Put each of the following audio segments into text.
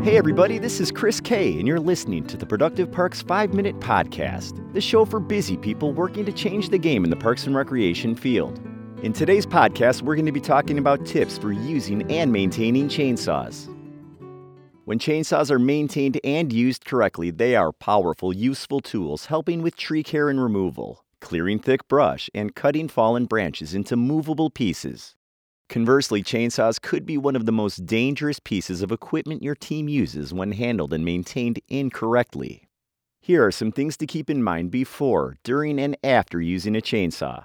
Hey, everybody, this is Chris Kay, and you're listening to the Productive Parks 5 Minute Podcast, the show for busy people working to change the game in the parks and recreation field. In today's podcast, we're going to be talking about tips for using and maintaining chainsaws. When chainsaws are maintained and used correctly, they are powerful, useful tools helping with tree care and removal, clearing thick brush, and cutting fallen branches into movable pieces. Conversely, chainsaws could be one of the most dangerous pieces of equipment your team uses when handled and maintained incorrectly. Here are some things to keep in mind before, during, and after using a chainsaw.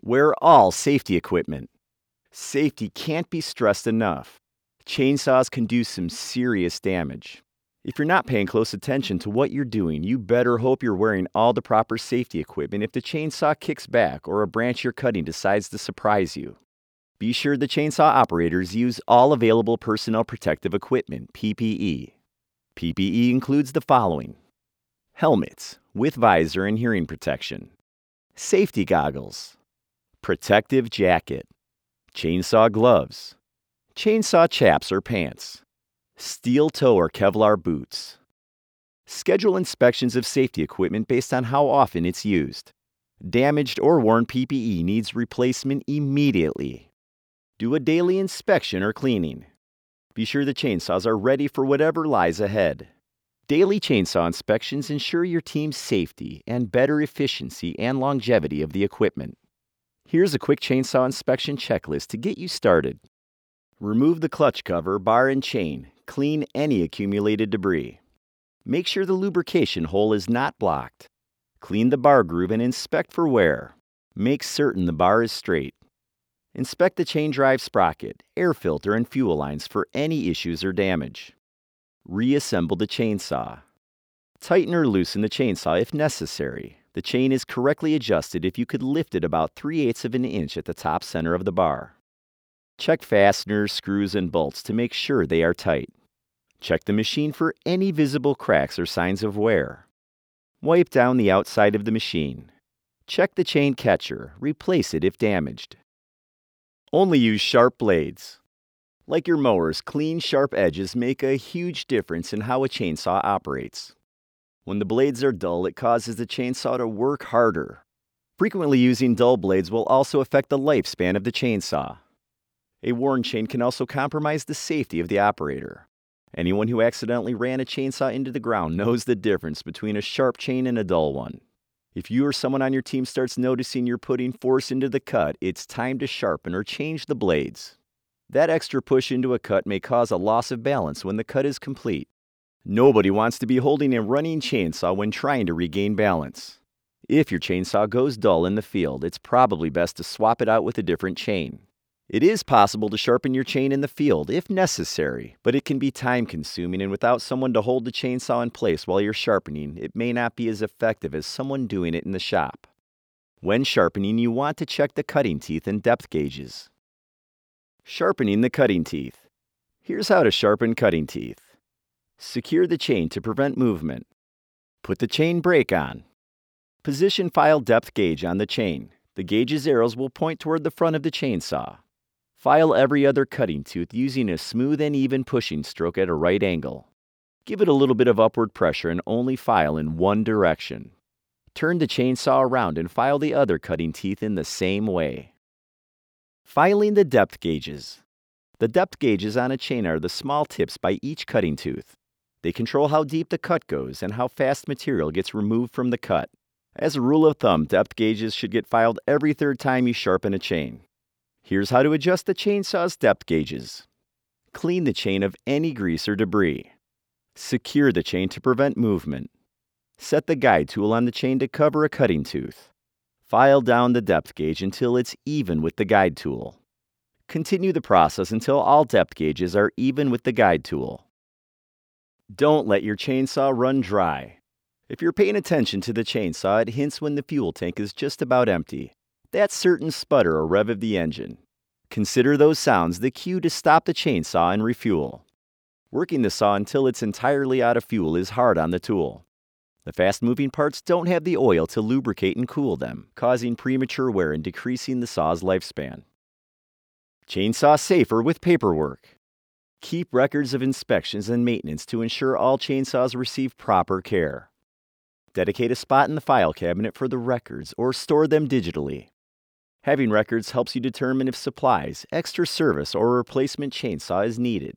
Wear all safety equipment. Safety can't be stressed enough. Chainsaws can do some serious damage. If you're not paying close attention to what you're doing, you better hope you're wearing all the proper safety equipment if the chainsaw kicks back or a branch you're cutting decides to surprise you. Be sure the chainsaw operators use all available personal protective equipment, PPE. PPE includes the following helmets with visor and hearing protection, safety goggles, protective jacket, chainsaw gloves, chainsaw chaps or pants, steel toe or Kevlar boots. Schedule inspections of safety equipment based on how often it's used. Damaged or worn PPE needs replacement immediately. Do a daily inspection or cleaning. Be sure the chainsaws are ready for whatever lies ahead. Daily chainsaw inspections ensure your team's safety and better efficiency and longevity of the equipment. Here's a quick chainsaw inspection checklist to get you started. Remove the clutch cover, bar, and chain. Clean any accumulated debris. Make sure the lubrication hole is not blocked. Clean the bar groove and inspect for wear. Make certain the bar is straight. Inspect the chain drive sprocket, air filter, and fuel lines for any issues or damage. Reassemble the chainsaw. Tighten or loosen the chainsaw if necessary. The chain is correctly adjusted if you could lift it about 3 eighths of an inch at the top center of the bar. Check fasteners, screws, and bolts to make sure they are tight. Check the machine for any visible cracks or signs of wear. Wipe down the outside of the machine. Check the chain catcher, replace it if damaged. Only use sharp blades. Like your mowers, clean, sharp edges make a huge difference in how a chainsaw operates. When the blades are dull, it causes the chainsaw to work harder. Frequently using dull blades will also affect the lifespan of the chainsaw. A worn chain can also compromise the safety of the operator. Anyone who accidentally ran a chainsaw into the ground knows the difference between a sharp chain and a dull one. If you or someone on your team starts noticing you're putting force into the cut, it's time to sharpen or change the blades. That extra push into a cut may cause a loss of balance when the cut is complete. Nobody wants to be holding a running chainsaw when trying to regain balance. If your chainsaw goes dull in the field, it's probably best to swap it out with a different chain. It is possible to sharpen your chain in the field if necessary, but it can be time consuming, and without someone to hold the chainsaw in place while you're sharpening, it may not be as effective as someone doing it in the shop. When sharpening, you want to check the cutting teeth and depth gauges. Sharpening the cutting teeth. Here's how to sharpen cutting teeth. Secure the chain to prevent movement. Put the chain brake on. Position file depth gauge on the chain. The gauge's arrows will point toward the front of the chainsaw. File every other cutting tooth using a smooth and even pushing stroke at a right angle. Give it a little bit of upward pressure and only file in one direction. Turn the chainsaw around and file the other cutting teeth in the same way. Filing the depth gauges. The depth gauges on a chain are the small tips by each cutting tooth. They control how deep the cut goes and how fast material gets removed from the cut. As a rule of thumb, depth gauges should get filed every third time you sharpen a chain. Here's how to adjust the chainsaw's depth gauges. Clean the chain of any grease or debris. Secure the chain to prevent movement. Set the guide tool on the chain to cover a cutting tooth. File down the depth gauge until it's even with the guide tool. Continue the process until all depth gauges are even with the guide tool. Don't let your chainsaw run dry. If you're paying attention to the chainsaw, it hints when the fuel tank is just about empty that certain sputter or rev of the engine. Consider those sounds the cue to stop the chainsaw and refuel. Working the saw until it's entirely out of fuel is hard on the tool. The fast moving parts don't have the oil to lubricate and cool them, causing premature wear and decreasing the saw's lifespan. Chainsaw safer with paperwork. Keep records of inspections and maintenance to ensure all chainsaws receive proper care. Dedicate a spot in the file cabinet for the records or store them digitally. Having records helps you determine if supplies, extra service, or a replacement chainsaw is needed.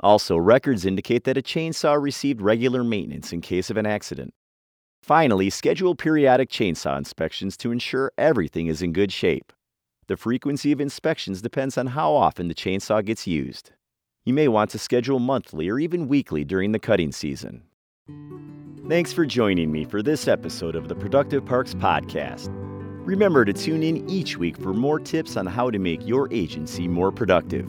Also, records indicate that a chainsaw received regular maintenance in case of an accident. Finally, schedule periodic chainsaw inspections to ensure everything is in good shape. The frequency of inspections depends on how often the chainsaw gets used. You may want to schedule monthly or even weekly during the cutting season. Thanks for joining me for this episode of the Productive Parks Podcast. Remember to tune in each week for more tips on how to make your agency more productive.